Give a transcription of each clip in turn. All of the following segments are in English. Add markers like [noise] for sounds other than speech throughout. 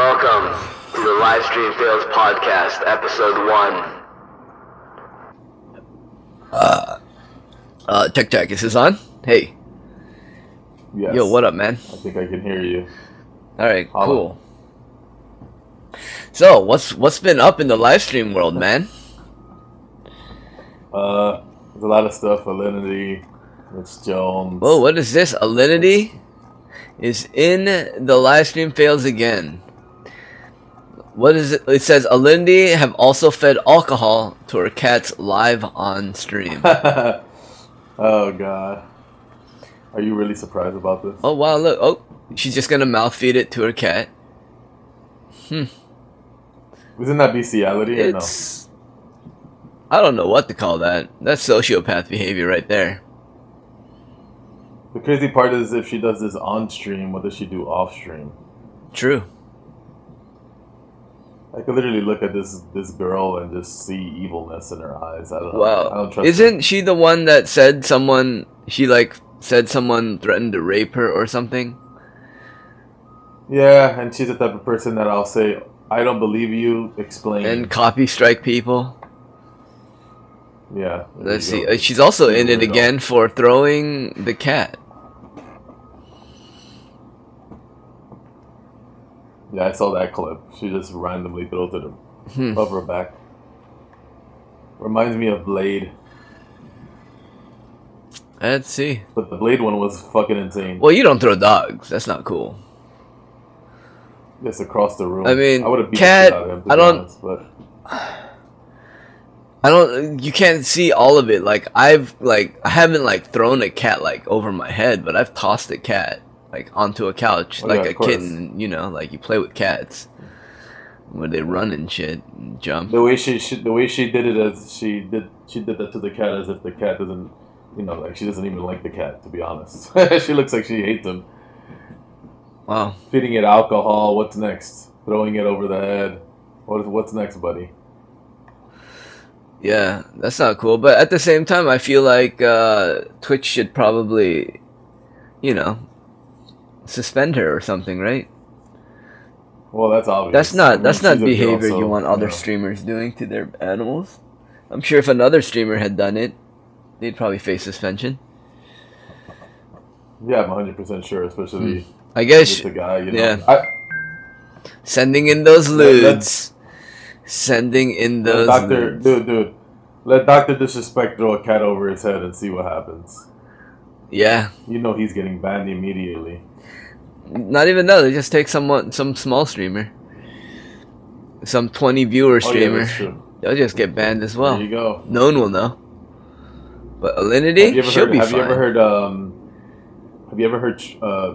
Welcome to the Livestream Fails Podcast, Episode 1. Uh, uh, Tech Tech, is this on? Hey, Yes. yo, what up, man? I think I can hear you. All right, cool. So, what's what's been up in the live stream world, man? Uh, there's a lot of stuff. Alinity, Mitch Jones. Whoa, what is this? Alinity is in the live stream fails again. What is it? It says Alinity have also fed alcohol to her cats live on stream. [laughs] oh god. Are you really surprised about this? Oh wow, look. Oh, she's just gonna mouth feed it to her cat. Hmm. Isn't that bestiality or no? It's I don't know what to call that. That's sociopath behavior right there. The crazy part is if she does this on stream, what does she do off stream? True. I could literally look at this this girl and just see evilness in her eyes. I don't know. I Wow. don't trust Isn't she the one that said someone she like said someone threatened to rape her or something? Yeah, and she's the type of person that I'll say, I don't believe you. Explain. And copy strike people. yeah. Let's see. go. Uh, She's also in it again for throwing the cat. Yeah, I saw that clip. She just randomly throws it Hmm. above her back. Reminds me of Blade, Let's see. but the Blade one was fucking insane. Well, you don't throw dogs. That's not cool. Just across the room. I mean, I would have beat cat, out of him. I don't- honest, but I don't. You can't see all of it. Like I've like I haven't like thrown a cat like over my head, but I've tossed a cat like onto a couch Oh, like yeah, a kitten. You know, like you play with cats where they run and shit and jump. the way she, she the way she did it as she did she did that to the cat as if the cat doesn't you know like she doesn't even like the cat to be honest. [laughs] she looks like she hates him. Wow. Feeding it alcohol. What's next? Throwing it over the head. What is what's next, buddy? Yeah, that's not cool. But at the same time, I feel like uh, Twitch should probably, you know, suspend her or something, right? Well, that's obvious. That's I not mean, that's not she's a girl, behavior so, you want other know. streamers doing to their animals. I'm sure if another streamer had done it, they'd probably face suspension. Yeah, I'm 100 percent sure, especially hmm. I guess the guy. You know, yeah. I, sending in those ludes, sending in those Doctor, ludes. dude, dude, let Doctor Disrespect throw a cat over his head and see what happens. Yeah, You know he's getting banned immediately. Not even that. They just take someone, some small streamer, some 20 viewer Oh yeah, streamer. that's true. They'll just get banned as well. there you go. No one will know. But Have Alinity, you she'll heard? be Have fine. you ever heard? Um, have you ever heard uh,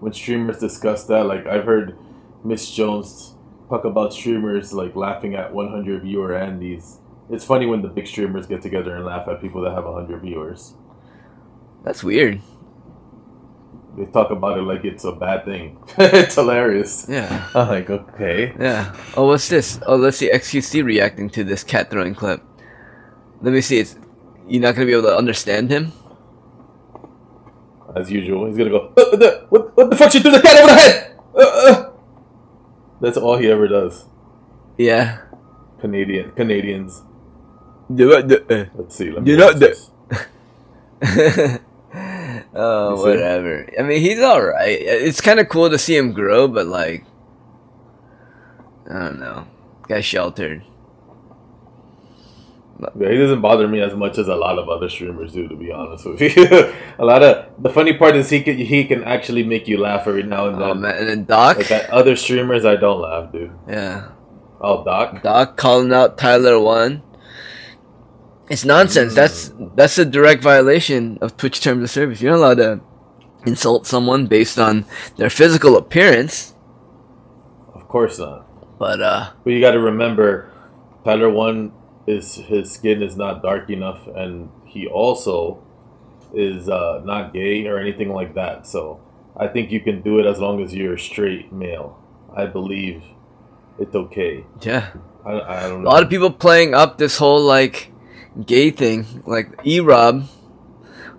when streamers discuss that? Like I've heard Mitch Jones talk about streamers like laughing at 100 viewer Andes. It's funny when the big streamers get together and laugh at people that have 100 viewers. That's weird. They talk about it like it's a bad thing. [laughs] it's hilarious. Yeah. [laughs] I'm like, okay. Yeah. Oh, what's this? Oh, let's see XQC reacting to this cat throwing clip. Let me see. It's you're not gonna be able to understand him. As usual, he's gonna go. "Uh, uh, the- what, what the fuck? She threw the cat over the head. Uh, uh." That's all he ever does. Yeah. Canadian Canadians. Do. Let's see. Let me You know watch the- this. [laughs] oh, whatever. I mean, he's all right. It's kind of cool to see him grow, but like, I don't know. Got sheltered. Yeah, he doesn't bother me as much as a lot of other streamers do, to be honest with you. [laughs] a lot of the funny part is he can he can actually make you laugh every now and then. Oh then. man, and then Doc. Like at other streamers, I don't laugh, dude. Yeah. Oh, Doc. Doc calling out Tyler one. It's nonsense. That's that's a direct violation of Twitch terms of service. You're not allowed to insult someone based on their physical appearance. Of course not. But uh But you got to remember, Tyler One is his skin is not dark enough, and he also is uh, not gay or anything like that. So I think you can do it as long as you're a straight male. I believe it's okay. yeah. I, I don't know. A lot of people playing up this whole like gay thing. Like E Rob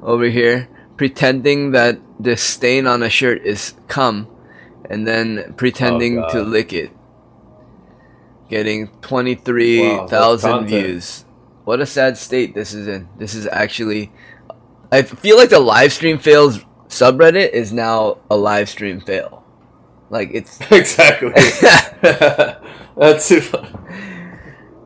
over here pretending that the stain on a shirt is cum and then pretending Oh, to lick it. Getting 23,000 content. views. What a sad state this is in. This is actually. I feel like the live stream fails subreddit is now a live stream fail. Like, it's. [laughs] exactly. [laughs] [laughs] That's it.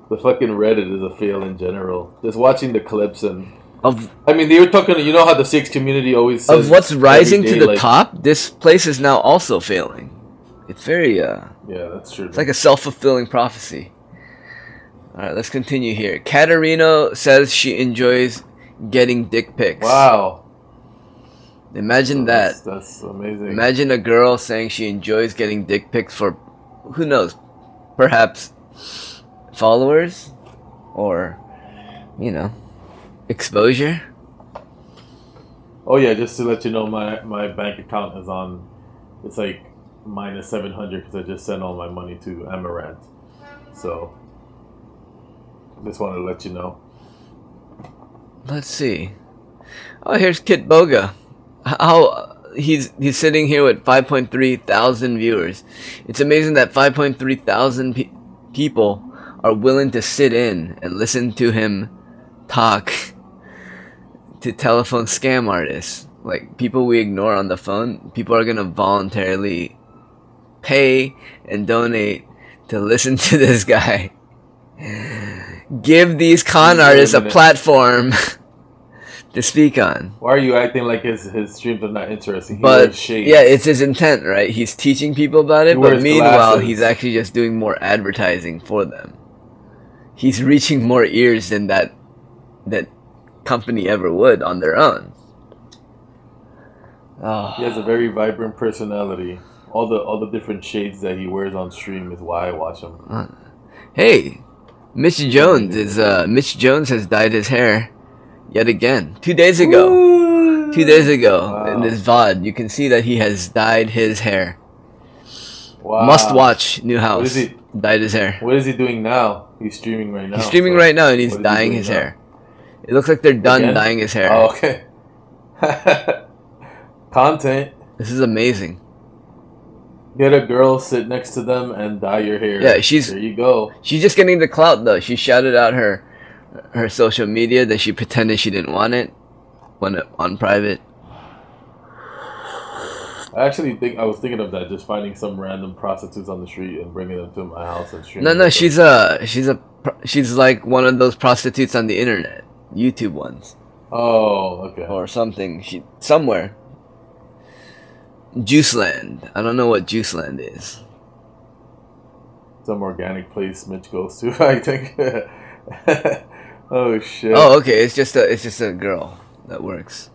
The fucking Reddit is a fail in general. Just watching the clips and Of, I mean, they were talking. You know how the Six community always says of what's rising to the like- top, this place is now also failing. It's very, uh. Yeah, that's true. It's like a self fulfilling prophecy. Alright, let's continue here. Katarina says she enjoys getting dick pics. wow. Imagine That's, that. that's amazing. Imagine a girl saying she enjoys getting dick pics for, who knows, perhaps followers? Or, you know, exposure? Oh yeah, just to let you know, my my bank account is on. It's like minus seven hundred because I just sent all my money to Amouranth. So, just wanted to let you know. Let's see. Oh, here's Kitboga. How he's he's sitting here with 5.3 thousand viewers. It's amazing that 5.3 thousand pe- people are willing to sit in and listen to him talk to telephone scam artists. Like people we ignore on the phone, people are gonna voluntarily pay and donate to listen to this guy. Give these con artists a platform [laughs] to speak on. Why are you acting like his his streams are not interesting? He But yeah, it's his intent, right? He's teaching people about it, He but meanwhile, glasses. he's actually just doing more advertising for them. He's [laughs] reaching more ears than that that company ever would on their own. Oh, he has a very vibrant personality. All the all the different shades that he wears on stream is why I watch him. hey, Mitch Jones is uh Mitch Jones has dyed his hair yet again. Two days ago. Two days ago in Wow. this VOD, you can see that he has dyed his hair. Wow. Must watch New House. is he- Dyed his hair. What is he doing now? He's streaming right now. He's streaming so right now and he's is he dyeing his now? hair. It looks like they're done Again? dyeing his hair. Oh, okay. [laughs] Content. This is amazing. Get a girl, sit next to them, and dye your hair. Yeah, she's- There you go. She's just getting the clout though. She shouted out her her social media that she pretended she didn't want it when it, on private. I actually think I was thinking of that, just finding some random prostitutes on the street and bringing them to my house and streaming. No, no, she's a she's a she's like one of those prostitutes on the internet, YouTube ones Oh, okay. or something. She somewhere. Juiceland. I don't know what Juiceland is. Some organic place Mitch goes to, [laughs] I think. [laughs] oh shit. Oh, okay. It's just a it's just a girl that works.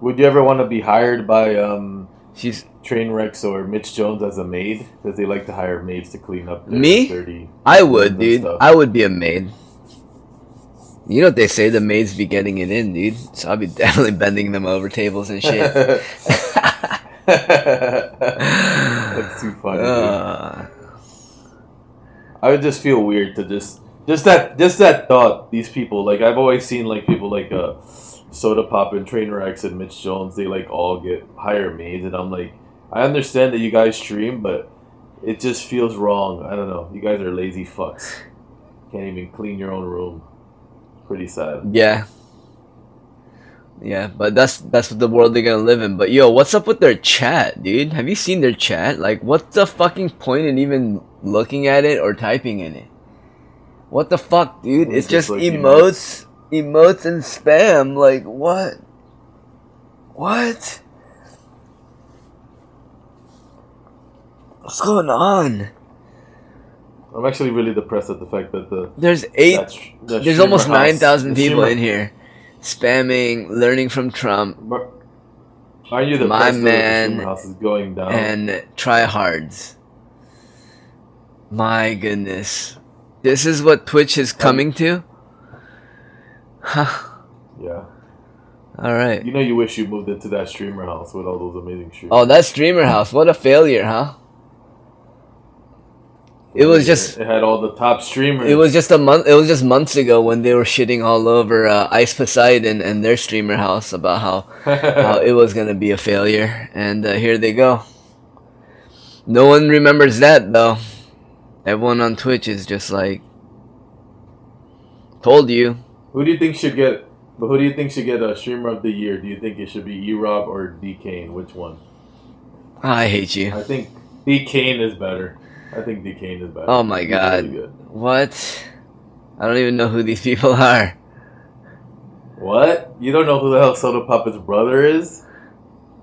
Would you ever want to be hired by um, She's Trainwrecks or Mitch Jones as a maid? Because they like to hire maids to clean up their Me? dirty. I would, dude. stuff. I would be a maid. You know what they say? The maids be getting it in, dude. So I'll be [laughs] definitely bending them over tables and shit. [laughs] That's too funny. dude. Uh, I would just feel weird to just just that just that thought. These people like I've always seen like people like uh, Soda Pop and Trainwrecks and Mitch Jones. They like all get hire maids, and I'm like, I understand that you guys stream, but it just feels wrong. I don't know. You guys are lazy fucks. Can't even clean your own room. Pretty sad. yeah. Yeah, but that's that's the world they're gonna live in. But yo, what's up with their chat, dude? Have you seen their chat? Like, what's the fucking point in even looking at it or typing in it? What the fuck, dude? It's It's just just like emotes, emotes and spam. Like, what? What? What's going on? I'm actually really depressed at the fact that the There's eight. that sh- that There's almost nine thousand people streamer- in here, spamming, learning from Trump, But Aren't you the My man the house is going down? and tryhards. My goodness, this is what Twitch is coming to. Huh. yeah. All right. You know you wish you moved into that streamer house with all those amazing streams. Oh, that streamer house! What a failure, huh? It was just it had all the top streamers. It was just a month. It was just months ago when they were shitting all over uh, Ice Poseidon and their streamer house about how [laughs] how it was gonna be a failure, and uh, here they go. No one remembers that though. Everyone on Twitch is just like, told you. Who do you think should get? But who do you think should get a streamer of the year? Do you think it should be E Rob or D Kane? Which one? Ah, I hate you. I think D Kane is better. I think D Kane is better. Oh my He's God. really. What? I don't even know who these people are. What? You don't know who the hell Soda Pop's brother is?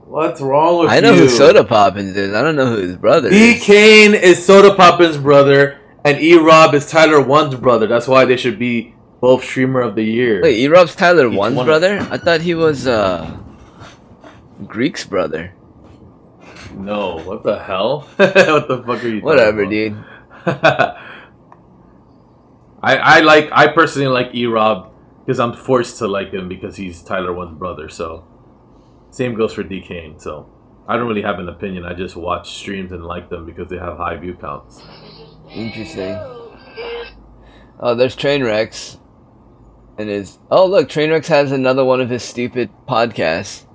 What's wrong with you? I know who Soda Poppins is. I don't know who his brother D is. Kane is Soda Poppins' brother, and E Rob is Tyler One's brother. That's why they should be both streamer of the year. Wait, E-Rob's Tyler Each One's one- brother? I thought he was uh Greek's brother. No, what the hell? [laughs] what the fuck are you? talking Whatever, about? dude. [laughs] I I like I personally like E Rob because I'm forced to like him because he's Tyler One's brother. So same goes for D Kane. So I don't really have an opinion. I just watch streams and like them because they have high view counts. Interesting. Oh, there's Trainwrecks. And his oh look, Trainwrecks has another one of his stupid podcasts.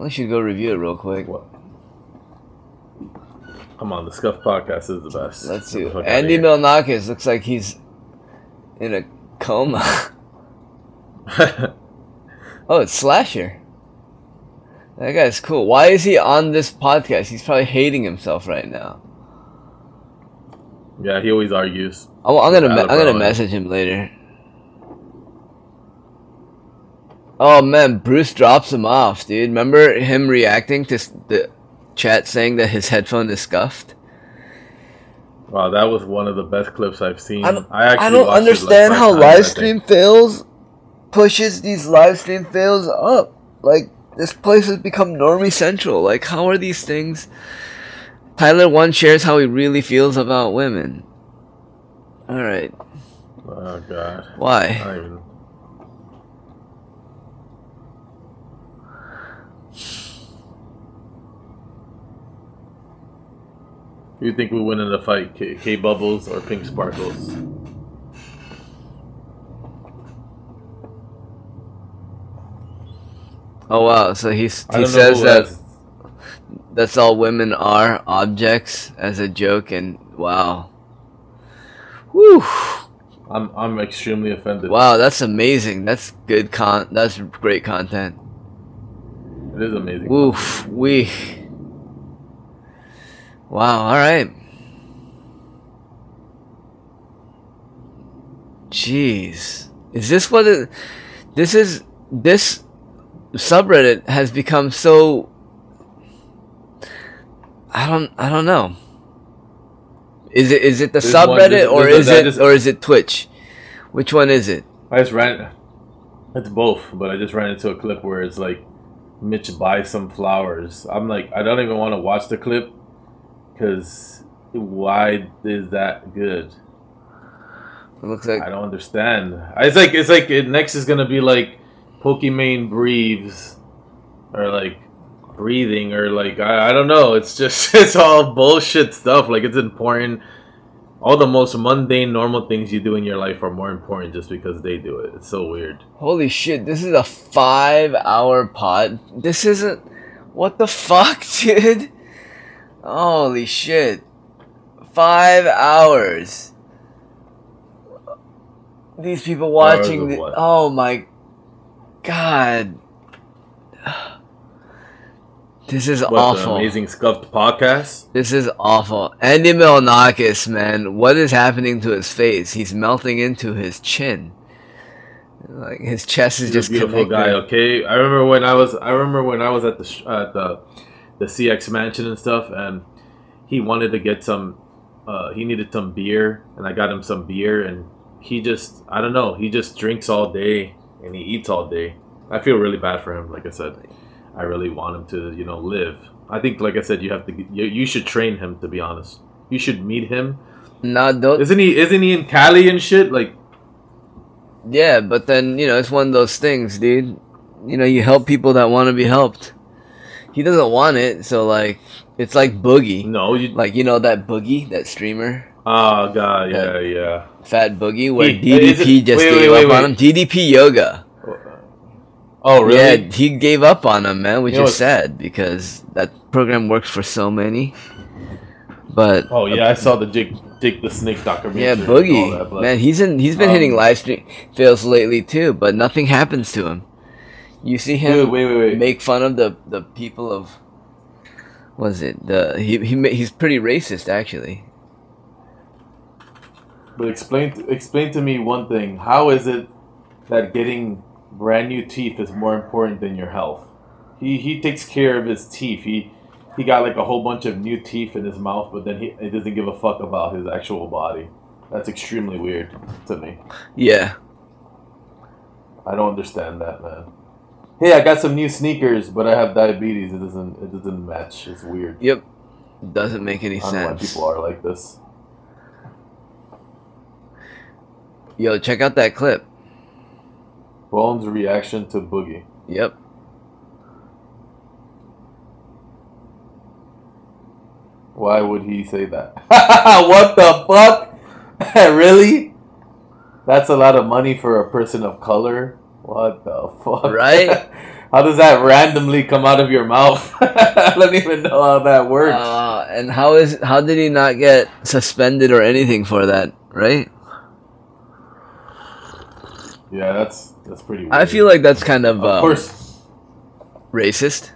I should go review it real quick. What? Come on, the Scuff podcast is the best. Let's Get see. the fuck outta Andy. Milonakis looks like he's in a coma. [laughs] oh, it's Slasher. That guy's cool. Why is he on this podcast? He's probably hating himself right now. yeah, he always argues. Oh, I'm gonna me- I'm gonna message him later. Oh man, Bruce drops him off, dude. Remember him reacting to the chat saying that his headphone is scuffed? Wow, that was one of the best clips I've seen. I don't, actually I don't watched it, like, understand how I live stream fails pushes these live stream fails up. Like this place has become normie central. Like how are these things? Tyler one shares how he really feels about women. All right, Oh god. why? Not even. Who you think we win in the fight, K, K Bubbles or Pink Sparkles? Oh wow, so he's he says that has- that's all women are objects as a joke, and wow, whew, I'm I'm extremely offended. wow, that's amazing. That's good con. That's great content. It is amazing. Woof, we. Wow. All right. Jeez, is this what it? This is this subreddit has become so. I don't. I don't know. Is it is it the one- subreddit there's- or there's is it there's- or is it Twitch? Which one is it? I just ran. It's both, but I just ran into a clip where it's like Mitch buys some flowers. I'm like, I don't even want to watch the clip because why is that good? It looks like I don't understand. It's like it's like it, next is gonna be like Pokimane breathes, or like breathing, or like I, I don't know. It's just [laughs] it's all bullshit stuff. Like it's important. All the most mundane, normal things you do in your life are more important just because they do it. It's so weird. Holy shit, this is a five hour pod. This isn't. What the fuck, [laughs] dude? Holy shit. Five hours. These people watching. The, oh my god. This is What awful. amazing scuffed podcast? This is awful. Andy Milonakis, man, what is happening to his face? He's melting into his chin. Like his chest is He's just a beautiful connected. guy. Okay, I remember when I was I remember when I was at the sh- at the the CX mansion and stuff, and he wanted to get some. Uh, he needed some beer, and I got him some beer, and he just I don't know. He just drinks all day and he eats all day. I feel really bad for him. Like I said, I really want him to you know live. I think, like I said, you have to you, you should train him. To be honest, you should meet him. No, don't. Isn't he? Isn't he in Cali and shit? Like Yeah, but then you know it's one of those things, dude. You know, you help people that want to be helped. He doesn't want it, so like it's like Boogie, no, you. like you know that Boogie, that streamer, Oh god, yeah, yeah. Fat Boogie, where He- DDP just wait, gave wait, up wait, on him. DDP Yoga. Oh, really? Yeah, he gave up on him, man, which You know is sad because that program works for so many. But Oh yeah, I saw the Jake Jake the Snake documentary. yeah, Boogie, that, man, he's in. He's been um, hitting live stream fails lately too, but nothing happens to him. You see him wait, wait, wait. make fun of the the people of. What is it? The he he he's pretty racist actually. But explain explain to me one thing. How is it that getting brand new teeth is more important than your health? He he takes care of his teeth. He he got like a whole bunch of new teeth in his mouth, but then he, he doesn't give a fuck about his actual body. That's extremely weird to me. Yeah, I don't understand that, man. Hey, I got some new sneakers, but I have diabetes. It doesn't it doesn't match. It's weird. yep, doesn't make any I don't know why sense. people are like this. Yo, check out that clip. Bones' reaction to Boogie. Yep. Why would he say that? [laughs] what the fuck? [laughs] really? That's a lot of money for a person of color. What the fuck? Right? [laughs] how does that randomly come out of your mouth? [laughs] I don't even know how that works. Uh, and how is how did he not get suspended or anything for that? Right? yeah, that's that's pretty. Weird. I feel like that's kind of, of um, course. racist.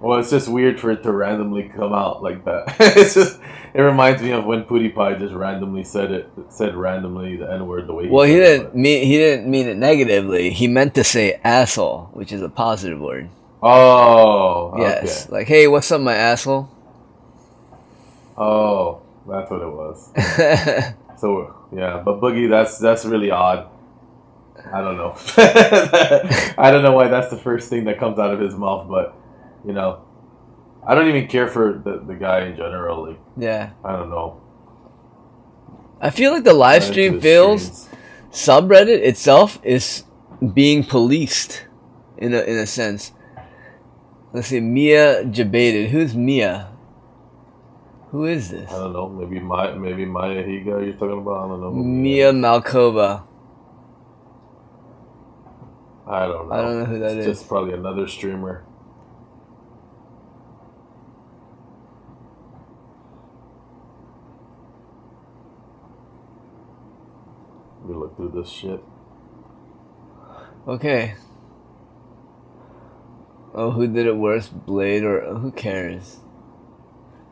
Well, it's just weird for it to randomly come out like that. [laughs] it's just it reminds me of when PewDiePie just randomly said it said randomly the N word the way. He Well, he it, didn't mean he didn't mean it negatively. He meant to say asshole, which is a positive word. Oh. Yes, Okay. like hey, what's up, my asshole? Oh, that's what it was. [laughs] So yeah, but Boogie, that's that's really odd. I don't know. [laughs] I don't know why that's the first thing that comes out of his mouth, but you know, I don't even care for the, the guy in general. Like yeah, I don't know. I feel like the live stream streams. subreddit itself is being policed in a in a sense. Let's see, Mia Jabated. Who's Mia? Who is this? I don't know. Maybe my maybe Maya Higa you're talking about. I don't know. Mia. Malkova. I don't know. I don't know who that it's is. Just probably another streamer. We look through this shit. Okay. Oh, who did it worse, Blade or who cares?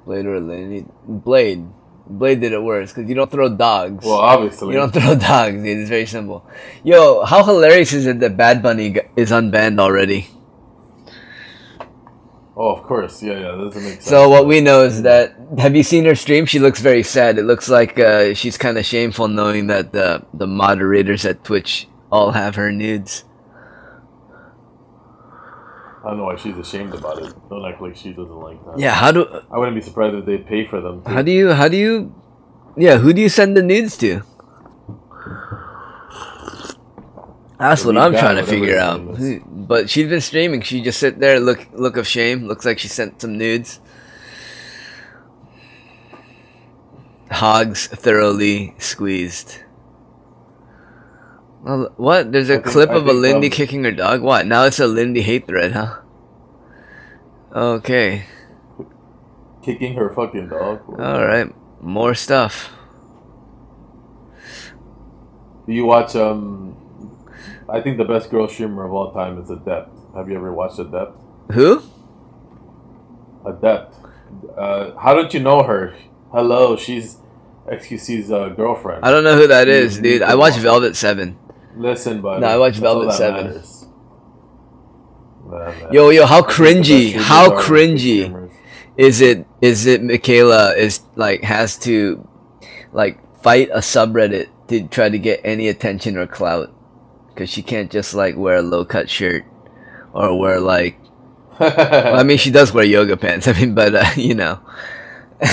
Blade or Lenny? Blade. Blade did it worse because you don't throw dogs. Well, obviously. you don't throw [laughs] dogs, dude. It's very simple. Yo, how hilarious is it that Bad Bunny is unbanned already? Oh, of course. Yeah, yeah. That doesn't make sense. So what we know is that have you seen her stream? She looks very sad. It looks like uh, she's kind of shameful knowing that the the moderators at Twitch all have her nudes. I don't know why she's ashamed about it. Don't act like she doesn't like that. Yeah, how do I wouldn't be surprised if they pay for them. too. How do you? How do you? Yeah, who do you send the nudes to? That's what I'm trying to figure out. name is. Who- But she's been streaming. She just sit there, look, look of shame. Looks like she sent some nudes. Hogs thoroughly squeezed. Well, what? There's a I think- clip I of a Lindy um, kicking her dog. What? Now it's a Lindy hate thread, huh? Okay. Kicking her fucking dog. All right. More stuff. Do you watch? Um, I think the best girl streamer of all time is Adept. Have you ever watched Adept? Who? Adept. Uh, how don't you know her? Hello, she's XQC's uh, girlfriend. I don't know who that is, dude. I watch. Velvet Seven. Listen, buddy. No, I watch Velvet Seven. matters. Yo, yo, how I think the best cringy, how cringy is it? Is it Michaela is like has to like fight a subreddit to try to get any attention or clout because she can't just like wear a low cut shirt or wear like. [laughs] Well, I mean, she does wear yoga pants. [laughs] I mean, but uh, you know, [laughs]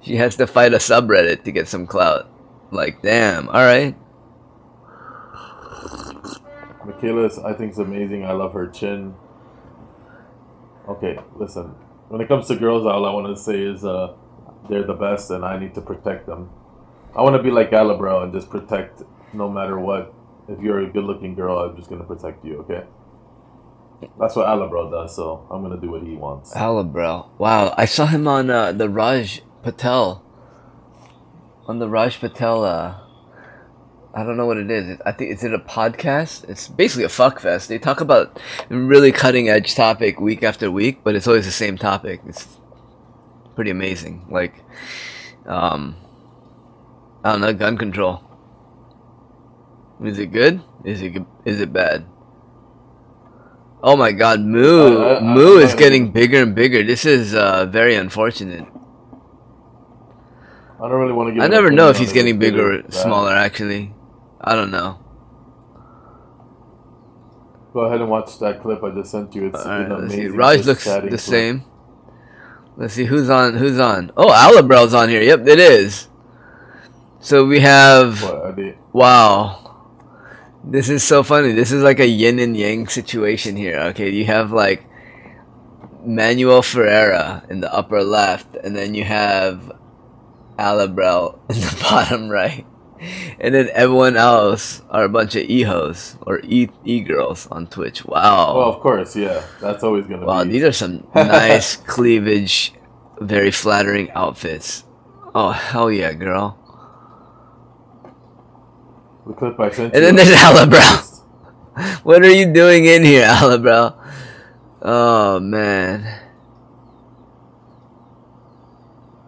she has to fight a subreddit to get some clout. Like, damn. All right. Michaela's, I think, is amazing. I love her chin. Okay, listen. When it comes to girls, all I want to say is uh, they're the best, and I need to protect them. I want to be like Galabro and just protect no matter what. if you're a good-looking girl, I'm just gonna protect you. Okay. That's what Alabro does, so I'm gonna do what he wants. Alabro. Wow, I saw him on uh, the Raj Patel. On the Raj Patel. Uh, I don't know what it is. I think is it a podcast? It's basically a fuck fest. They talk about really cutting edge topic week after week, but it's always the same topic. It's pretty amazing. Like, um, I don't know, gun control. Is it good? Is it is it bad? Oh my God, Moo! I- I- Moo I- is getting bigger and bigger. This is uh, very unfortunate. I don't really want to get. I never know if he's getting bigger or smaller. Actually, I don't know. Go ahead and watch that clip I just sent you. It's All right, let's see. Raj looks the clip. same. Let's see who's on. Who's on? Oh, Alabrel's on here. Yep, it is. So we have. What? Wow. This is so funny. This is like a yin and yang situation here. Okay, you have like Manuel Ferreira in the upper left, and then you have Alabrel [laughs] in the bottom right. And then everyone else are a bunch of e-hoes or e e girls on Twitch. Wow. Well, of course, yeah. That's always gonna Wow, be. these are some [laughs] nice cleavage, very flattering outfits. Oh hell yeah, girl! The clip I sent And you. then there's Alabrow. [laughs] What are you doing in here, [laughs] Alabrow? Oh man,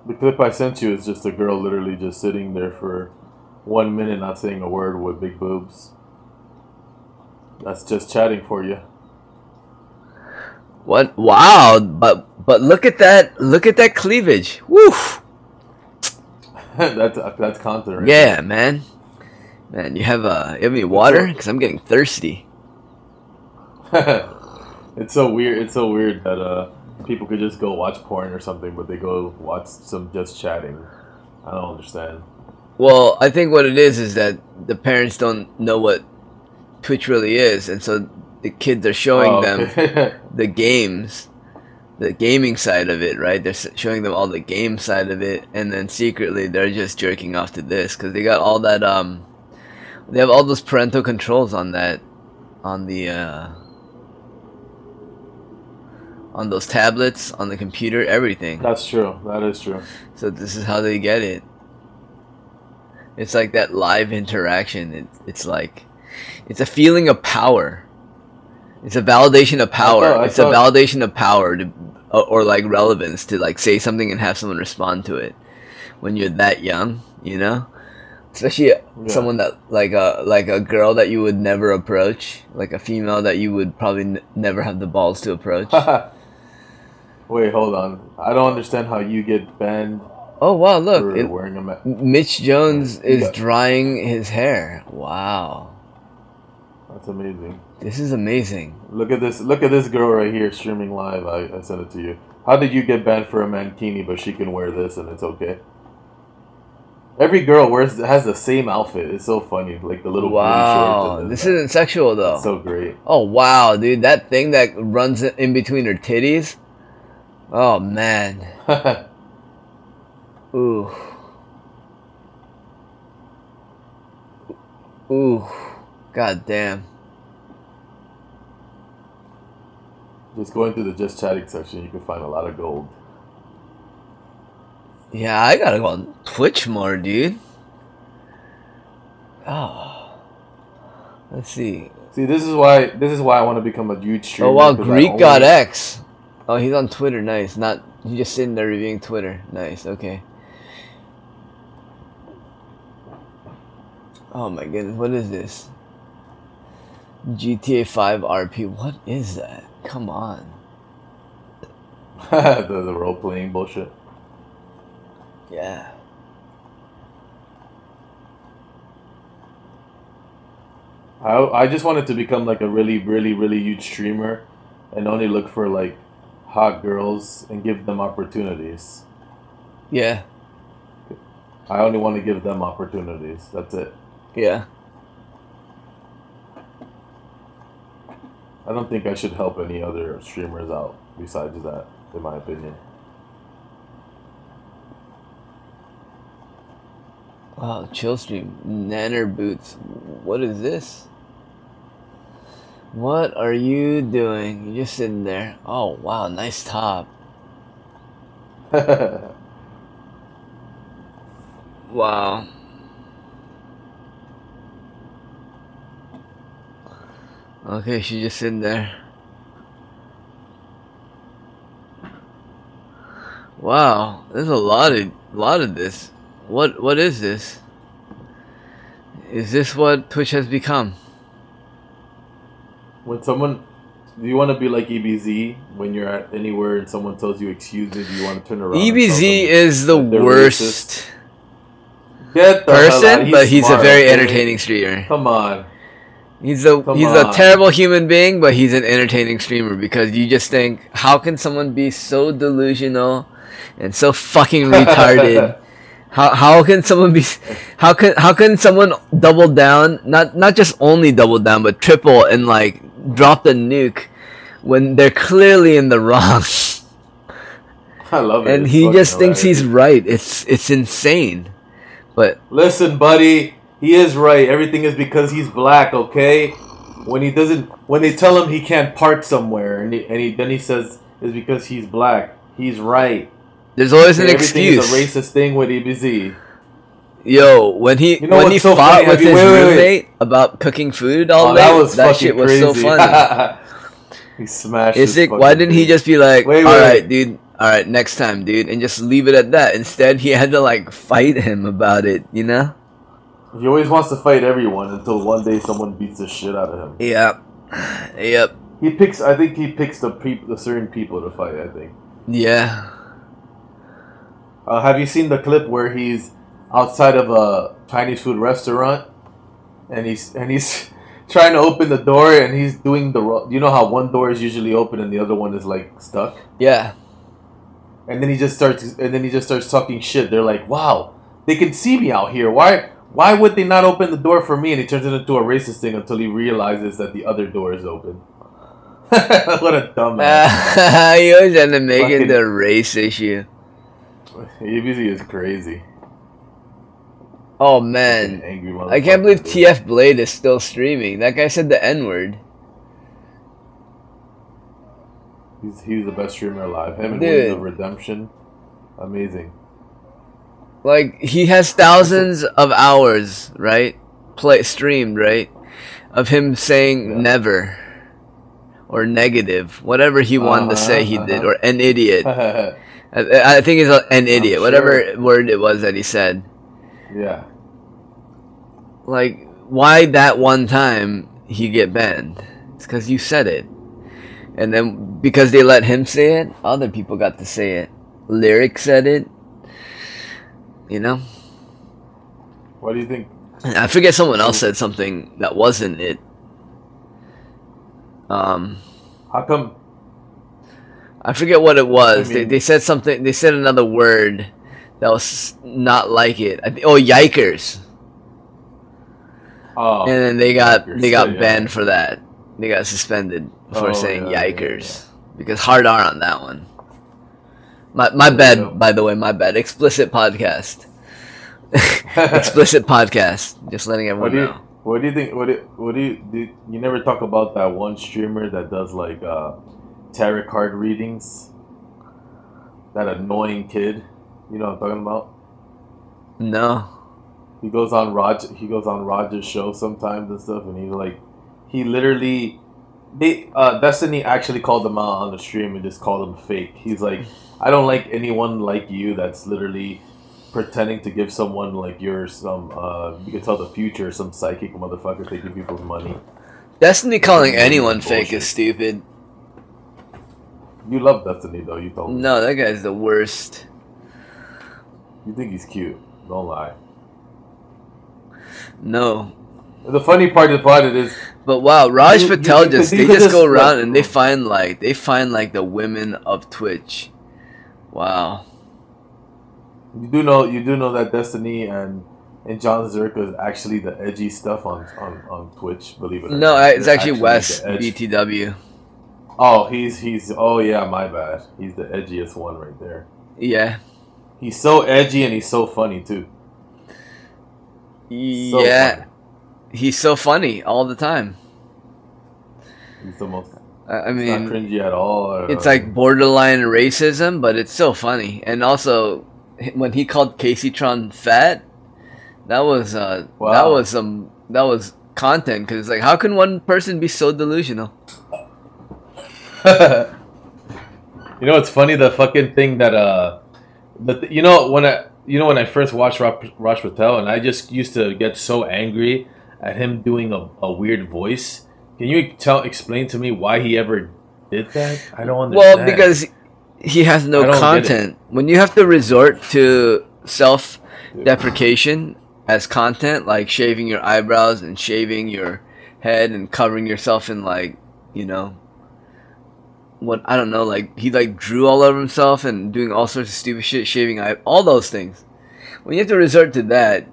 The clip I sent you is just a girl literally just sitting there for one minute, not saying a word with big boobs. That's just chatting for you. what? Wow, but but look at that! Look at that cleavage! Woo! [laughs] that's that's content. Right Yeah, man. Man, you have uh, you have any water? Because I'm getting thirsty. [laughs] it's so weird. It's so weird that uh people could just go watch porn or something, but they go watch some just chatting. I don't understand. Well, I think what it is is that the parents don't know what Twitch really is, and so the kids are showing Oh, them [laughs] the games, the gaming side of it, right? They're showing them all the game side of it, and then secretly they're just jerking off to this because they got all that. Um, they have all those parental controls on that, on the uh, on those tablets, on the computer, everything. That's true. That is true. So this is how they get it. It's like that live interaction. It's it's like it's a feeling of power. It's a validation of power. thought- I it's a validation of power to or like relevance to like say something and have someone respond to it when you're that young, you know? Especially someone that like a like a girl that you would never approach, like a female that you would probably n- never have the balls to approach. [laughs] Wait, hold on. I don't understand how you get banned oh wow, look. for it- wearing a. Ma- Mitch Jones is Yeah. drying his hair. Wow. That's amazing. This is amazing. Look at this. Look at this girl right here streaming live. I, I sent it to you. How did you get banned for a mankini, but she can wear this and it's okay? Every girl wears has the same outfit. It's so funny, like the little. Wow. the- This isn't sexual though. it's so great. oh wow, dude. That thing that runs in between her titties. Oh man. [laughs] Ooh. Ooh. God damn. Just going through the just chatting section, you can find a lot of gold. Yeah, I gotta go on Twitch more, dude. Oh. Let's see. See, this is why this is why I want to become a huge streamer. Oh wow, Greek only- God X. Oh, he's on Twitter. Nice. Not he's just sitting there reviewing Twitter. Nice. Okay. Oh my goodness, what is this? GTA 5 RP. What is that? Come on. [laughs] the, the role playing bullshit. Yeah. I I just wanted to become like a really really really huge streamer, and only look for like hot girls and give them opportunities. Yeah. I only want to give them opportunities. That's it. Yeah. I don't think I should help any other streamers out besides that, in my opinion. Wow, chill stream. Nanner boots. What is this? What are you doing? You're just sitting there. Oh wow, nice top. [laughs] Wow. Okay, she's just sitting there. Wow, there's a lot of lot of this. What what is this? Is this what Twitch has become? when someone, do you want to be like EBZ when you're at anywhere and someone tells you excuse me? Do you want to turn around? EBZ is the worst racist? Get the hell out. person, but he's smart, a very okay? entertaining streamer. Come on. He's a Come he's a terrible human being, but he's an entertaining streamer because you just think, how can someone be so delusional and so fucking [laughs] retarded? How how can someone be how can how can someone double down not not just only double down but triple and like drop the nuke when they're clearly in the wrong [laughs] I love it. and It's he just thinks he's right. It's it's insane. But Listen, buddy, he is right. Everything is because he's black, okay? When he doesn't, when they tell him he can't park somewhere, and, he, and he, then he says it's because he's black. He's right. There's always an Everything excuse. is a racist thing with EBZ. Yo, when he You know when he so fought funny? With his wait, wait, wait. roommate about cooking food all Oh, day, that was that fucking shit was crazy. so funny. [laughs] he smashed. Is it? Why didn't he just be like, Wait, wait, right, wait. dude, all right, next time, dude," and just leave it at that? Instead, he had to like fight him about it. You know? He always wants to fight everyone until one day someone beats the shit out of him. Yep. [sighs] Yep. He picks. I think he picks the peop, the certain people to fight. I think. Yeah. Uh, have you seen the clip where he's outside of a Chinese food restaurant, and he's and he's [laughs] trying to open the door, and he's doing the. You know how one door is usually open and the other one is like stuck, Yeah. and then he just starts and then he just starts talking shit. They're like, "Wow, they can see me out here. Why?" Why would they not open the door for me? And he turns it into a racist thing until he realizes that the other door is open. [laughs] what a dumbass. [laughs] he always had to make it Fucking- the race issue. [laughs] EBZ is crazy. Oh man. angry I can't believe dude. TF Blade is still streaming. That guy said the N word. He's he's the best streamer alive. Him and Dude. Wings of Redemption, amazing. Like he has thousands of hours, right? Play streamed, right? Of him saying Yeah. never or negative, whatever he wanted to say he Uh-huh, did, uh-huh. or an idiot. [laughs] I, I think he's a- an idiot, sure. whatever word it was that he said. Yeah. Like, why that one time he get banned? It's because you said it, and then because they let him say it, other people got to say it. Lyric said it. You know. What do you think? I forget someone else said something that wasn't it. Um, How come? I forget what it was. I they, mean- they said something. They said another word that was not like it. I thi- oh, yikers! Oh, and then they got they got yeah, yeah. banned for that. They got suspended for Oh, saying yeah, yeah, yikers because hard R on that one. My my bad. By the way, my bad. Explicit podcast. [laughs] Explicit podcast. Just letting What everyone do you? know. What do you think? What do, what do you? Do, you never talk about that one streamer that does like uh, tarot card readings. That annoying kid. You know what I'm talking about? No. He goes on Roger. He goes on Roger's show sometimes and stuff, and he's like, he literally, they uh, Destiny actually called him out on the stream and just called him fake. He's like, [laughs] I don't like anyone like you that's literally pretending to give someone like you're some uh you can tell the future some psychic motherfucker taking people's money. Destiny calling anyone Bullshit. fake is stupid. You love Destiny though. You told me. No, that guy's the worst. You think he's cute. Don't lie. No. The funny part about it is But wow, Raj You- Patel you just they just go around like- and they find like they find like the women of Twitch. Wow. you do know you do know that Destiny and and John Zherka is actually the edgy stuff on on, on Twitch. Believe it or No, not, I- it's They're actually the Wes BTW. Oh, he's he's oh yeah, my bad. He's the edgiest one right there. Yeah. He's so edgy and he's so funny too. So yeah. funny. He's so funny all the time. He's the most. I, I It's mean, not cringy at all. it's like borderline racism, but it's so funny. And also, when he called Kaceytron fat, that was uh, that was some that was content because like, how can one person be so delusional? [laughs] you know, it's funny the fucking thing that uh, the you know when I you know when I first watched Raj Patel and I just used to get so angry at him doing a, a weird voice. Can you tell explain to me why he ever did that? I don't understand. Well, because he has no I don't get it. content. When you have to resort to self deprecation as content, like shaving your eyebrows and shaving your head and covering yourself in like, you know, what I don't know, like he like drew all over himself and doing all sorts of stupid shit, shaving eye, all those things. When you have to resort to that,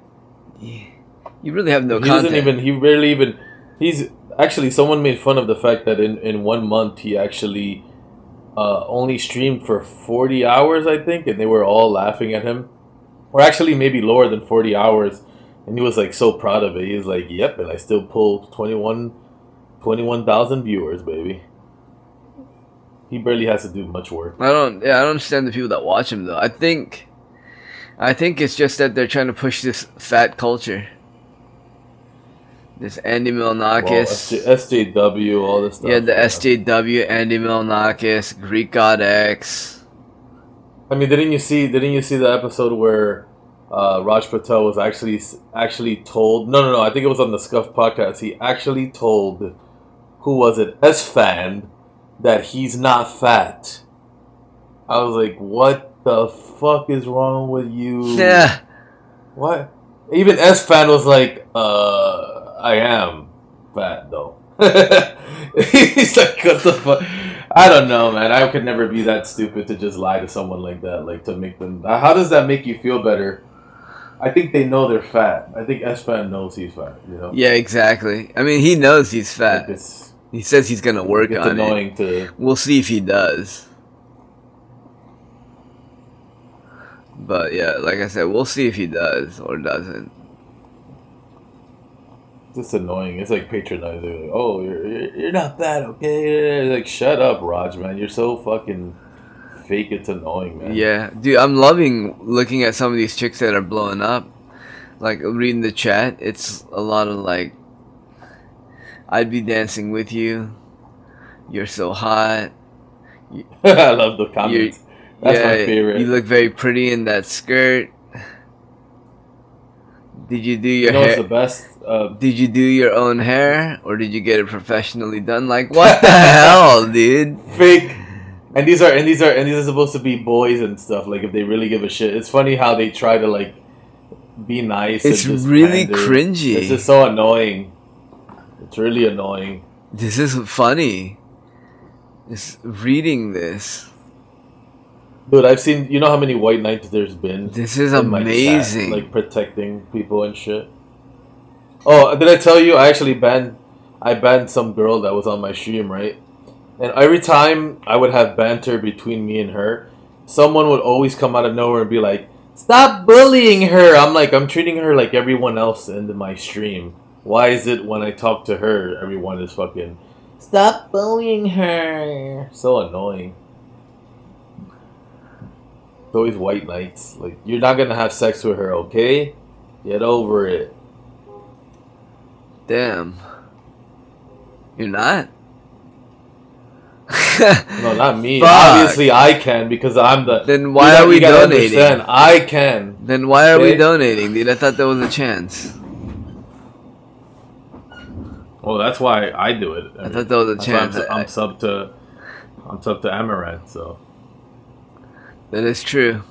you really have no he content. doesn't even he rarely even he's actually someone made fun of the fact that in in one month he actually uh, only streamed for 40 hours i think and they were all laughing at him or actually maybe lower than 40 hours and he was like so proud of it he was like yep and i still pulled 21 21,000 viewers baby he barely has to do much work I don't. Yeah, I don't understand the people that watch him though. I think, I think it's just that they're trying to push this fat culture. This Andy well, Milonakis, SJ, sjw all this stuff yeah, the SJW Andy Milonakis, GreekGodx. I mean, didn't you see? Didn't you see the episode where uh, Raj Patel was actually actually told? No, no, no. I think it was on the Scuff podcast. He actually told who was it? Esfand that he's not fat. I was like, what the fuck is wrong with you? Yeah, What? Even Esfand was like, uh, I am fat though. [laughs] He's like, what the fuck? I don't know, man. I could never be that stupid to just lie to someone like that, like to make them. How does that make you feel better? I think they know they're fat. I think Esfand knows he's fat. You know. yeah, exactly. I mean, he knows he's Like, fat. it's He says he's gonna work it's on it. annoying to. We'll see if he does. But yeah, like I said, we'll see if he does or doesn't. It's annoying. It's like patronizing. Like, oh, you're, you're not fat, okay? Like, shut up, Raj, man. You're so fucking fake. It's annoying, man. Yeah, dude, I'm loving looking at some of these chicks that are blowing up. Like reading the chat, it's a lot of like, "I'd be dancing with you," "You're so hot," [laughs] I love the comments. That's my yeah, favorite. You look very pretty in that skirt. Did you do your you know hair? the best? Uh, Did you do your own hair, or did you get it professionally done? Like [laughs] what the hell, dude? fake. And these are and these are and these are supposed to be boys and stuff. Like if they really give a shit, it's funny how they try to like be nice. and It's really pander. cringy. It's just so annoying. It's really annoying. This isn't funny. Just reading this. Dude, I've seen. You know how many white knights there's been. This is amazing. like protecting people and shit. Oh, did I tell you? I actually banned. I banned some girl that was on my stream, right? And every time I would have banter between me and her, someone would always come out of nowhere and be like, "Stop bullying her." I'm like, I'm treating her like everyone else in my stream. Why is it when I talk to her, everyone is fucking, "Stop bullying her"? So annoying. It's always white knights. Like you're not gonna have sex with her, okay? Get over it. Damn. You're not? [laughs] No, not me. Fuck. Obviously, I can because I'm the. Then why You are we donating? understand, I can. Then why are we donating, dude? I thought there was a chance. Well, that's why I do it. I thought there was a I'm, chance. su- I- I'm sub to. I'm sub to Amouranth, so That is true.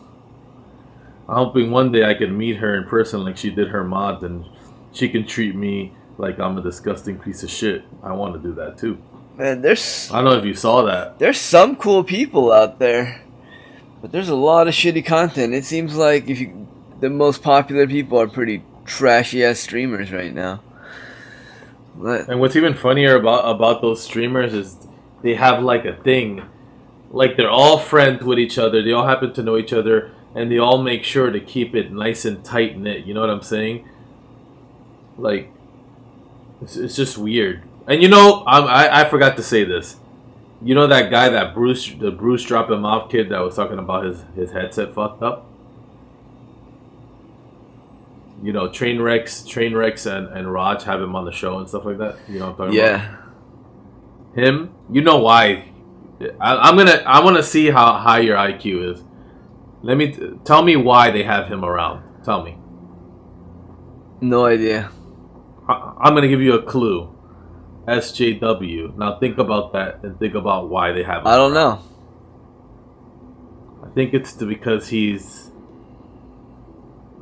I'm hoping one day I can meet her in person like she did her mod, and she can treat me like I'm a disgusting piece of shit. I want to do that too. Man, there's I don't know if you saw that. there's some cool people out there, but there's a lot of shitty content. It seems like if you, the most popular people are pretty trashy ass streamers right now. But, And what's even funnier about about those streamers is they have like a thing, like they're all friends with each other. They all happen to know each other, and they all make sure to keep it nice and tight knit. You know what I'm saying? Like, it's, it's just weird. And you know, um, I I forgot to say this. You know that guy that Bruce the BruceDropEmOff kid that was talking about his his headset fucked up. You know, train wrecks, train wrecks, and and Raj have him on the show and stuff like that. You know what I'm talking about? Yeah. him. You know why? I, I'm gonna. I want to see how high your IQ is. Let me t- tell me why they have him around. Tell me. No idea. I, I'm gonna give you a clue. SJW. Now think about that and think about why they have. Him I don't around. know. I think it's because he's.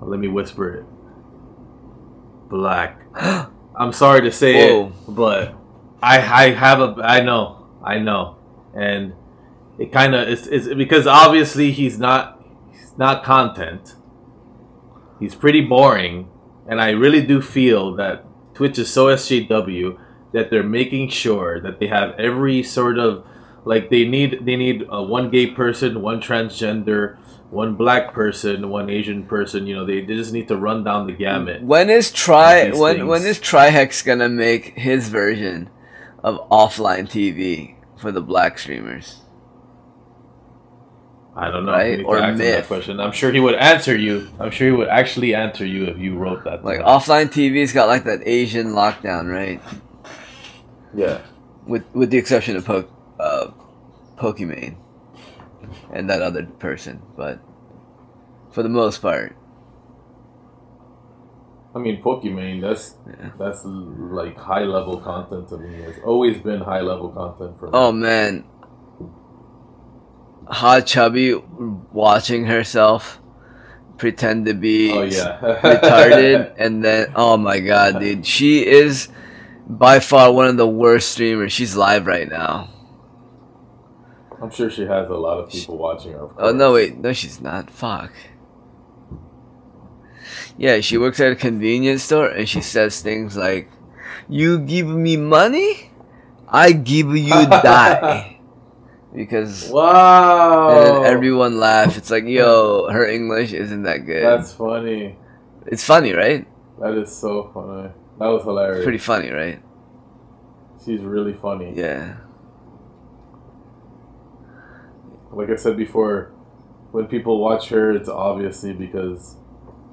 Let me whisper it. Black. [gasps] I'm sorry to say Whoa. it, but I I have a I know I know, and it kind of is is because obviously he's not he's not content. He's pretty boring, and I really do feel that Twitch is so SJW that they're making sure that they have every sort of like they need they need uh, one gay person, one transgender, one black person, one Asian person. You know, they, they just need to run down the gamut. When is Tri when when things. is Trihex gonna make his version of offline TV for the black streamers? I don't know. Right? You need to Or myth. that question. I'm sure he would answer you. I'm sure he would actually answer you if you wrote that. Like him. offline TV's got like that Asian lockdown, right? yeah. With with the exception of po- uh, Pokimane and that other person, but for the most part, I mean, Pokimane. That's Yeah. that's like high level content to me. It's always been high level content for me. oh man, Hachubby watching herself pretend to be Oh, yeah. [laughs] retarded and then oh my god dude she is by far one of the worst streamers she's live right now I'm sure she has a lot of people watching her. oh no wait no she's not fuck yeah she works at a convenience store and she says things like you give me money i give you [laughs] die because Wow. and everyone laughs it's like yo her english isn't that good That's funny. it's funny right That is so funny. That was hilarious. pretty funny right She's really funny. yeah Like I said before, when people watch her, it's obviously because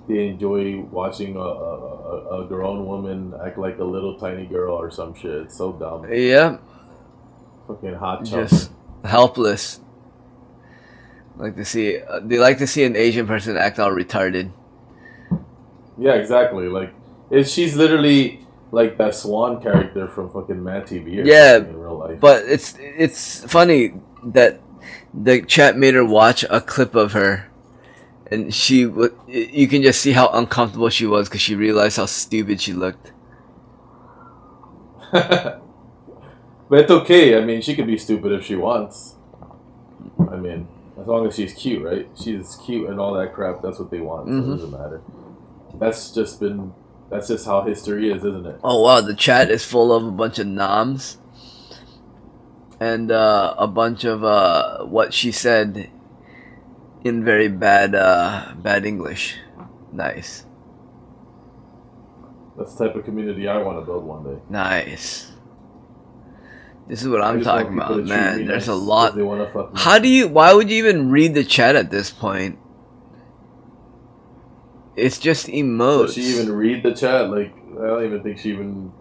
they enjoy watching a, a, a, grown woman act like a little tiny girl or some shit. It's so dumb. yeah Fucking hot chump. just helpless. Like to see, uh, they like to see an Asian person act all retarded. Yeah, exactly. Like, it's, she's literally like that Swan character from fucking Mad TV. Or Yeah, in real life. But it's it's funny that the chat made her watch a clip of her, and she w- you can just see how uncomfortable she was because she realized how stupid she looked. [laughs] but it's okay. I mean, she could be stupid if she wants. I mean, as long as she's cute, right? She's cute and all that crap. That's what they want. So Mhm. it doesn't matter. That's just been. That's just how history is, isn't it? Oh wow, the chat is full of a bunch of noms and uh, a bunch of uh, what she said in very bad uh, bad English. Nice, That's the type of community I want to build one day. nice. This is what I I'm talking about, man. There's nice a lot. They want to fuck. How do you? Why would you even read the chat at this point? It's just emotes. Does she even read the chat? Like, I don't even think she even.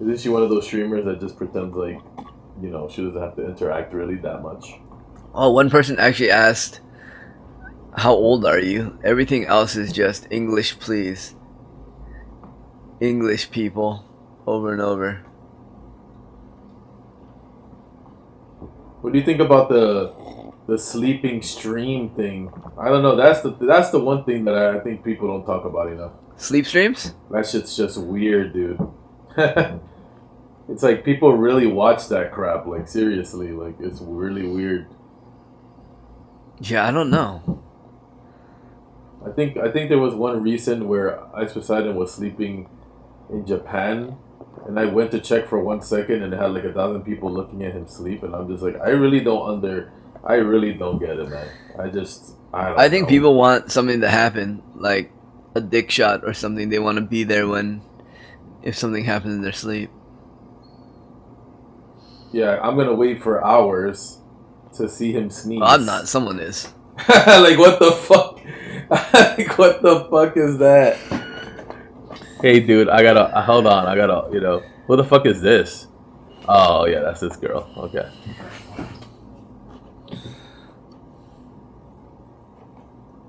Isn't she one of those streamers that just pretends like, you know, she doesn't have to interact really that much? Oh, one person actually asked, "How old are you?" Everything else is just English, please. English people, over and over. What do you think about the the sleeping stream thing? I don't know. That's the that's the one thing that I, I think people don't talk about enough. Sleep streams? That shit's just weird, dude. [laughs] it's like people really watch that crap. Like seriously, like it's really weird. Yeah, I don't know. I think I think there was one recent where Ice Poseidon was sleeping in Japan, and I went to check for one second, and it had like a thousand people looking at him sleep, and I'm just like, I really don't under, I really don't get it, man. I just, I don't. I think know. people want something to happen, like a dick shot or something. They want to be there when, if something happens in their sleep. Yeah, I'm gonna wait for hours to see him sneeze. Well, I'm not. Someone is. [laughs] like what the fuck? [laughs] like what the fuck is that? Hey, dude, I gotta uh, hold on. I gotta, you know, what the fuck is this? Oh yeah, that's this girl. Okay.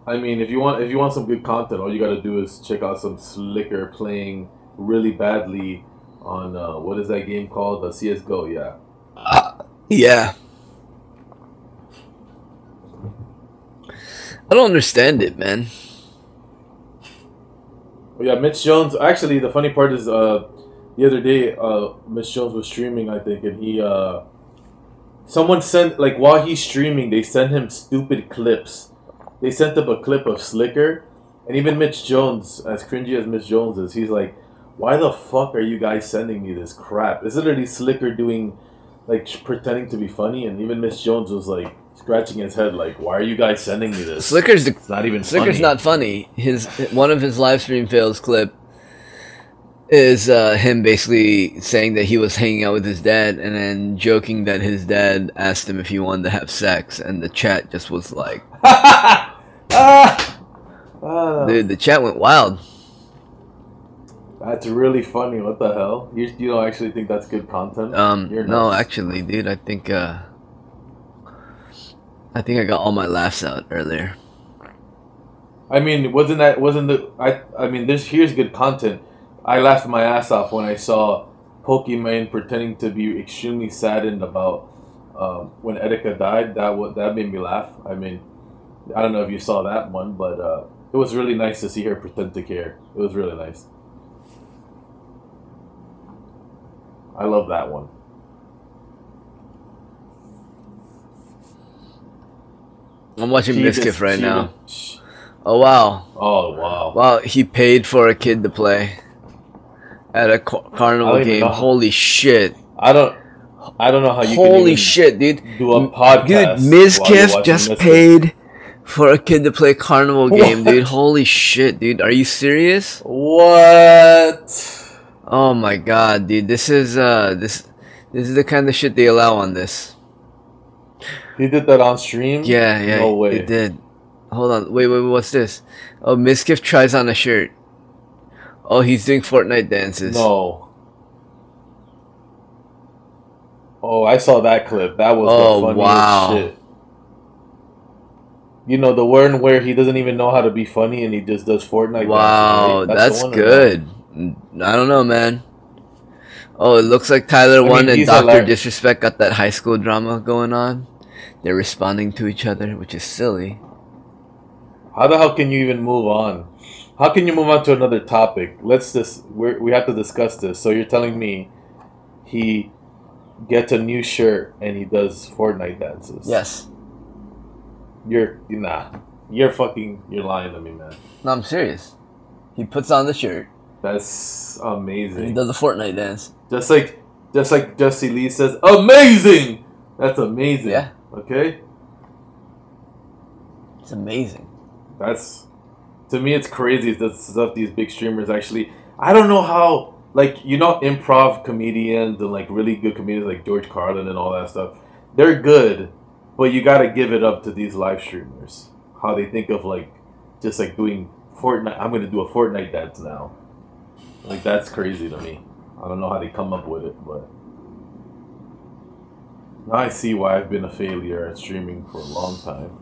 I mean, if you want, if you want some good content, all you gotta do is check out some slicker playing really badly on uh, what is that game called? The CS:GO. Yeah. Yeah. I don't understand it, man. Yeah, Mitch Jones. Actually, the funny part is, uh, the other day, uh, Mitch Jones was streaming, I think, and he, uh, someone sent like while he's streaming, they sent him stupid clips. They sent up a clip of Slicker, and even Mitch Jones, as cringy as Mitch Jones is, he's like, "Why the fuck are you guys sending me this crap?" It's literally Slicker doing, like, pretending to be funny, and even Mitch Jones was like scratching his head, like, "Why are you guys sending me this?" Slicker's the It's not even Slicker's funny. not funny. His one of his live stream fails clip is uh, him basically saying that he was hanging out with his dad and then joking that his dad asked him if he wanted to have sex and the chat just was like [laughs] ah! Ah. dude the chat went wild That's really funny. What the hell? You, you don't actually think that's good content? um no actually dude I think uh I think I got all my laughs out earlier I mean, wasn't that wasn't the I? I mean, this here's good content. I laughed my ass off when I saw Pokimane pretending to be extremely saddened about um, when Etika died. That wa- that made me laugh. I mean, I don't know if you saw that one, but uh, it was really nice to see her pretend to care. It was really nice. I love that one. I'm watching She Mizkif just- right now was- oh wow Oh wow! Wow, he paid for a kid to play at a car- carnival game. Holy shit! I don't. I don't know how you. Holy shit, dude! Do a M- podcast. Dude, Mizkif just Miss paid for a kid to play carnival game, What? dude. Holy shit, dude! Are you serious? What? Oh my god, dude! This is uh, this this is the kind of shit they allow on this. He did that on stream? Yeah, yeah, No way. it did. Hold on, wait, wait, what's this? Oh, Mizkif tries on a shirt. Oh, he's doing Fortnite dances. No. Oh, I saw that clip. That was Oh, the funniest wow. shit. You know the one where he doesn't even know how to be funny and he just does Fortnite. Wow, dances, right? that's, or good. I don't know, man. Oh, it looks like Tyler mean, One and Doctor. Disrespect got that high school drama going on. They're responding to each other, which is silly. How the hell can you even move on? How can you move on to another topic? Let's just we we have to discuss this. So you're telling me he gets a new shirt and he does Fortnite dances? Yes. You're nah. You're fucking. You're lying to me, man. No, I'm serious. He puts on the shirt That's and he amazing. does a Fortnite dance. Just like, just like Jesse Lee says, amazing. That's amazing. Yeah. Okay. It's amazing. That's to me, it's crazy the stuff these big streamers actually. I don't know how. Like you know, improv comedians and like really good comedians like George Carlin and all that stuff. They're good, but you gotta give it up to these live streamers. How they think of like, just like doing Fortnite. I'm gonna do a Fortnite dance now. Like that's crazy to me. I don't know how they come up with it, but now I see why I've been a failure at streaming for a long time.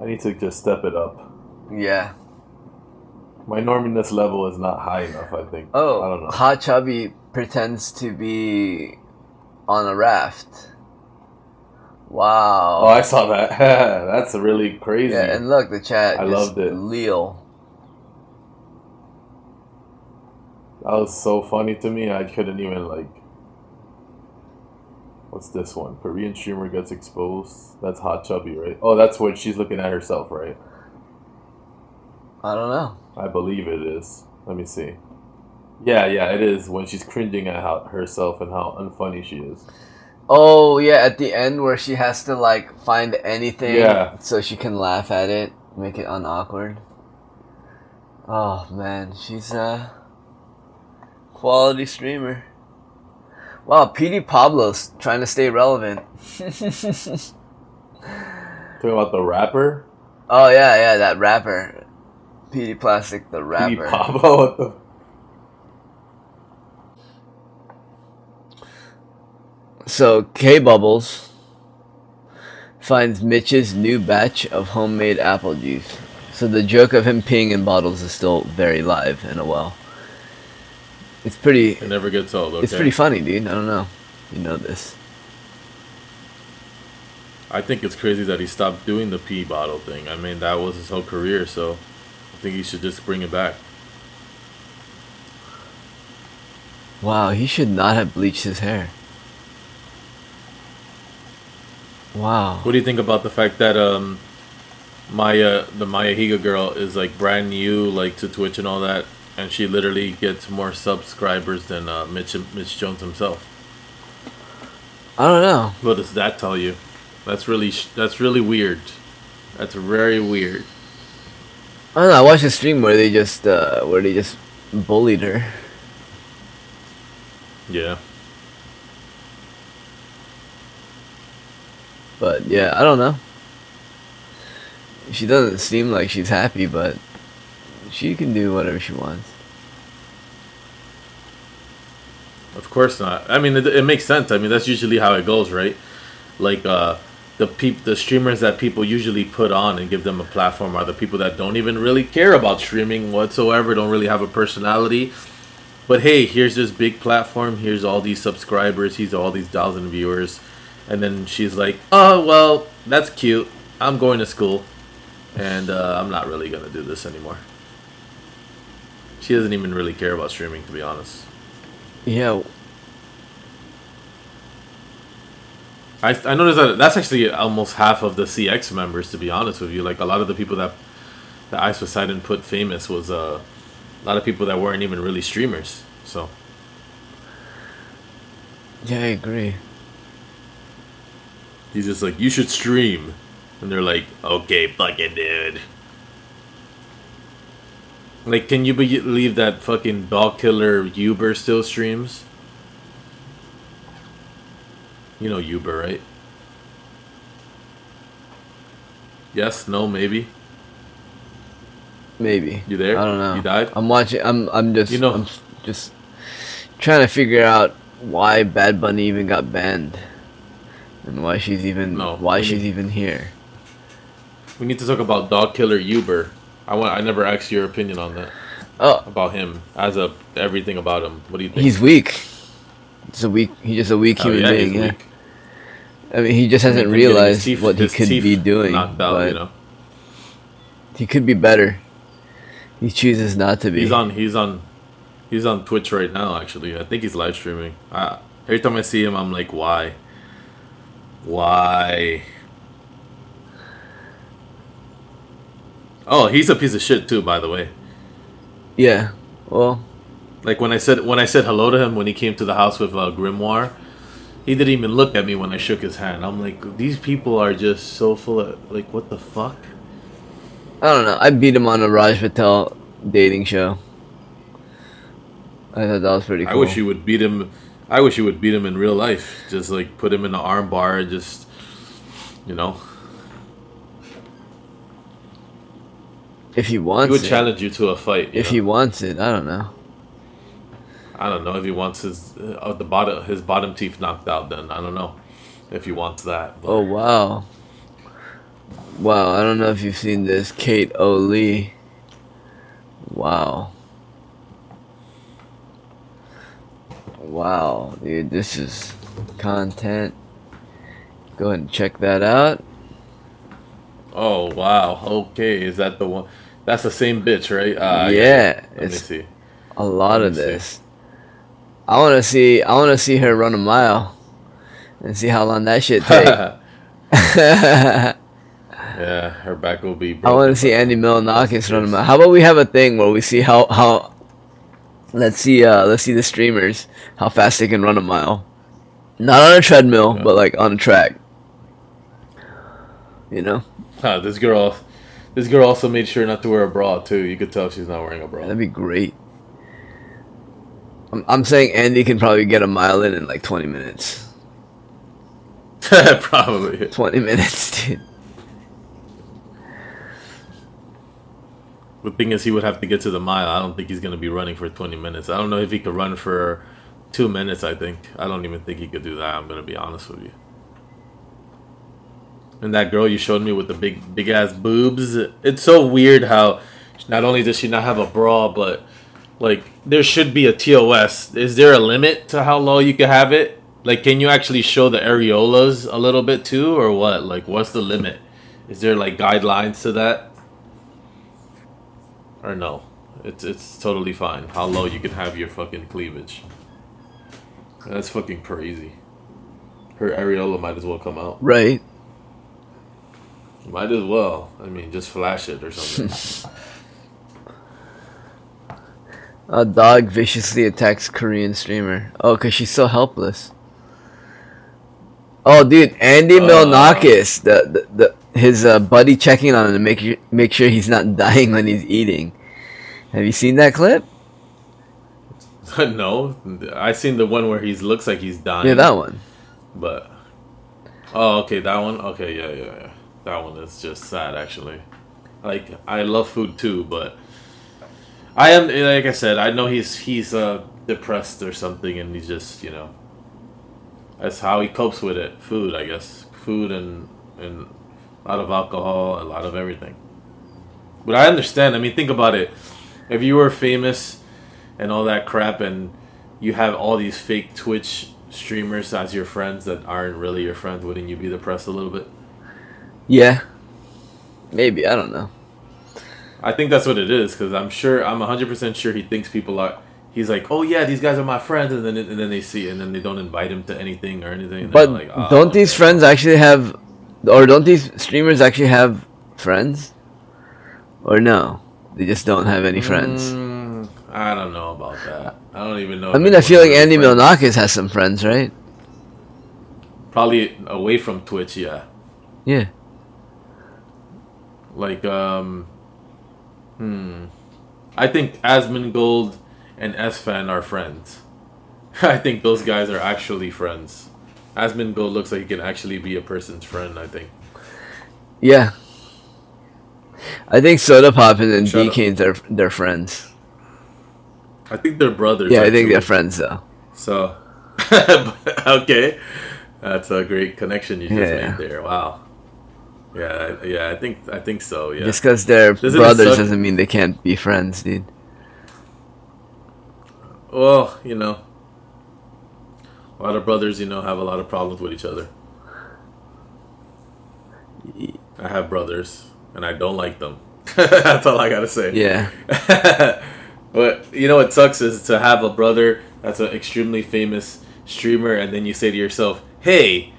I need to just step it up. Yeah. My norminess level is not high enough. I think. Oh, I don't know. Hachubby pretends to be on a raft. Wow. Oh, I saw that. [laughs] That's really crazy. yeah, and look, the chat. I loved it. Leo. That was so funny to me. I couldn't even like. What's this one? Korean streamer gets exposed. That's Hachubby, right? Oh, that's what she's looking at herself, right? I don't know. I believe it is. Let me see. Yeah, yeah, it is when she's cringing at how, herself and how unfunny she is. Oh yeah, at the end where she has to like find anything Yeah. so she can laugh at it, make it unawkward. Oh man, she's a quality streamer. Wow, PD Pablo's trying to stay relevant. [laughs] Talking about the rapper, Oh yeah, yeah, that rapper, PD Plastic, the rapper. Pablo. What the? So K Bubbles finds Mitch's new batch of homemade apple juice. So the joke of him peeing in bottles is still very live in a well. It's pretty. It never gets old. Okay. It's pretty funny, dude. I don't know. You know this. I think it's crazy that he stopped doing the pee bottle thing. I mean, that was his whole career, so I think he should just bring it back. Wow, he should not have bleached his hair. Wow. What do you think about the fact that um, Maya, the Maya Higa girl, is like brand new, like to Twitch and all that, and she literally gets more subscribers than uh, Mitch Mitch Jones himself? I don't know. What does that tell you? That's really sh- that's really weird. That's very weird. I don't know. I watched a stream where they just uh, where they just bullied her. Yeah. But yeah, I don't know. She doesn't seem like she's happy, but she can do whatever she wants. Of course not. I mean, it, it makes sense. I mean, that's usually how it goes, right? Like uh, the peop- the streamers that people usually put on and give them a platform are the people that don't even really care about streaming whatsoever, don't really have a personality. But hey, here's this big platform. Here's all these subscribers. Here's all these thousand viewers. And then she's like, "Oh well, that's cute. I'm going to school, and uh, I'm not really gonna do this anymore." She doesn't even really care about streaming, to be honest. Yeah, I, I noticed that that's actually almost half of the CX members. To be honest with you, like a lot of the people that that Ice Poseidon put famous was uh, a lot of people that weren't even really streamers. So yeah, I agree. he's just like, you should stream, and they're like, okay, fucking dude. Like, can you believe that fucking dog killer Uber still streams? You know Uber, right? Yes, no, maybe. Maybe. You there? I don't know. You died? I'm watching. I'm. I'm just. You know- I'm just trying to figure out why Bad Bunny even got banned, and why she's even. No, why she's need- even here. We need to talk about dog killer Uber. I want. I never asked your opinion on that Oh, about him as a everything about him. What do you think? he's weak. He's a weak. He's just a weak Oh, human yeah, being. he's Yeah. weak. I mean, he just hasn't realized teeth- what he could be doing. Out, but you know. he could be better. He chooses not to be. He's on. He's on. He's on Twitch right now. Actually, I think he's live streaming. I, every time I see him, I'm like, why? Why? Oh, he's a piece of shit too. By the way, Yeah. Well, like when I said when I said hello to him when he came to the house with uh, Grimoire, he didn't even look at me when I shook his hand. I'm like, these people are just so full of like, what the fuck? I don't know. I beat him on a Raj Patel dating show. I thought that was pretty cool. I wish you would beat him. I wish you would beat him in real life. Just like put him in an arm bar. and Just you know, if he wants, he would it. challenge you to a fight. if know? he wants it, I don't know. I don't know if he wants his uh, the bottom his bottom teeth knocked out. Then I don't know if he wants that. But Oh wow. Wow, I don't know if you've seen this. Kate O'Lee. Wow. Wow, dude, this is content. Go ahead and check that out. Oh wow. Okay, is that the one? That's the same bitch, right? Uh, yeah, Let me see. a lot of me see. this. I want to see. I want to see her run a mile, and see how long that shit [laughs] take. [laughs] yeah, her back will be. I want to see Andy Milonakis run a mile. How about we have a thing where we see how how. Let's see. Uh, let's see the streamers how fast they can run a mile. Not on a treadmill, Yeah. but like on a track. You know, Huh, this girl, this girl also made sure not to wear a bra too. You could tell she's not wearing a bra. that'd be great. I'm, I'm saying Andy can probably get a mile in in like 20 minutes. [laughs] Probably. 20 minutes, [laughs] dude. The thing is, he would have to get to the mile. I don't think he's gonna be running for 20 minutes. I don't know if he could run for two minutes. I think. I don't even think he could do that. I'm gonna be honest with you. And that girl you showed me with the big, big ass boobs. It's so weird how not only does she not have a bra, but like there should be a TOS. Is there a limit to how low you can have it? Like, can you actually show the areolas a little bit too, or what? Like, what's the limit? Is there like guidelines to that? Or no? It's it's totally fine. How low you can have your fucking cleavage. That's fucking crazy. Her areola might as well come out. Right. Might as well. I mean, just flash it or something. [laughs] A dog viciously attacks Korean streamer. Oh, because she's so helpless. Oh, dude, Andy Uh. Milonakis, the, the, the his uh, buddy checking on him to make make sure he's not [laughs] dying when he's eating. Have you seen that clip? [laughs] no, I seen the one where he looks like he's dying. Yeah, that one. But oh, okay, that one. Okay, yeah, yeah, yeah. That one is just sad, actually. Like I love food too, but I am like I said, I know he's he's uh depressed or something, and he's just you know that's how he copes with it. Food, I guess, food and and a lot of alcohol, a lot of everything. But I understand. I mean, think about it. If you were famous and all that crap, and you have all these fake Twitch streamers as your friends that aren't really your friends, wouldn't you be depressed a little bit? Yeah. Maybe I don't know. I think that's what it is because I'm sure I'm 100% sure he thinks people are. He's like, oh yeah, these guys are my friends, and then and then they see, and then they don't invite him to anything or anything. But like, "Oh, don't these friends actually have, or don't these streamers actually have friends? Or no, they just don't have any friends. Mm, I don't know about that. I don't even know. I mean, I feel like Andy friends. Milonakis has some friends, right? Probably away from Twitch, yeah. Yeah. Like, um, hmm. I think Asmongold and Esfand are friends. [laughs] I think those guys are actually friends. Asmongold looks like he can actually be a person's friend. I think. Yeah. I think Soda Pop and Shut up. DK's are they're friends. I think they're brothers. Yeah, I think they're friends though. So, [laughs] okay, that's a great connection you just Yeah. made there. Wow. Yeah, I- yeah, I think I think so. Yeah. Just because they're Doesn't brothers suck- doesn't mean they can't be friends, dude. Well, you know, a lot of brothers, you know, have a lot of problems with each other. I have brothers, and I don't like them. [laughs] That's all I gotta say. Yeah. [laughs] but you know what sucks is to have a brother that's an extremely famous streamer, and then you say to yourself, "Hey,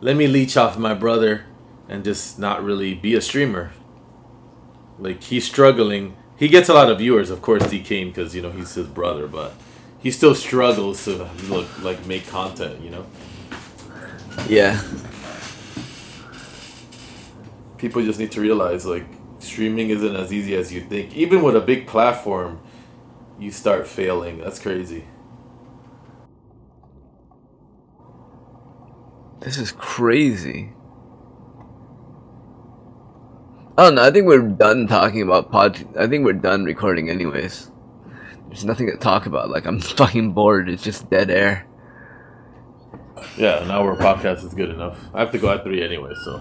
let me leech off my brother, and just not really be a streamer." Like he's struggling. He gets a lot of viewers, of course, DKane, because you know he's his brother, but he still struggles to look like make content. You know, Yeah. people just need to realize like streaming isn't as easy as you think. Even with a big platform, you start failing. That's crazy. This is crazy. I don't know. I think we're done talking about pod. I think we're done recording, anyways. There's nothing to talk about. Like I'm [laughs] fucking bored. It's just dead air. Yeah, an hour podcast is good enough. I have to go at three anyway, so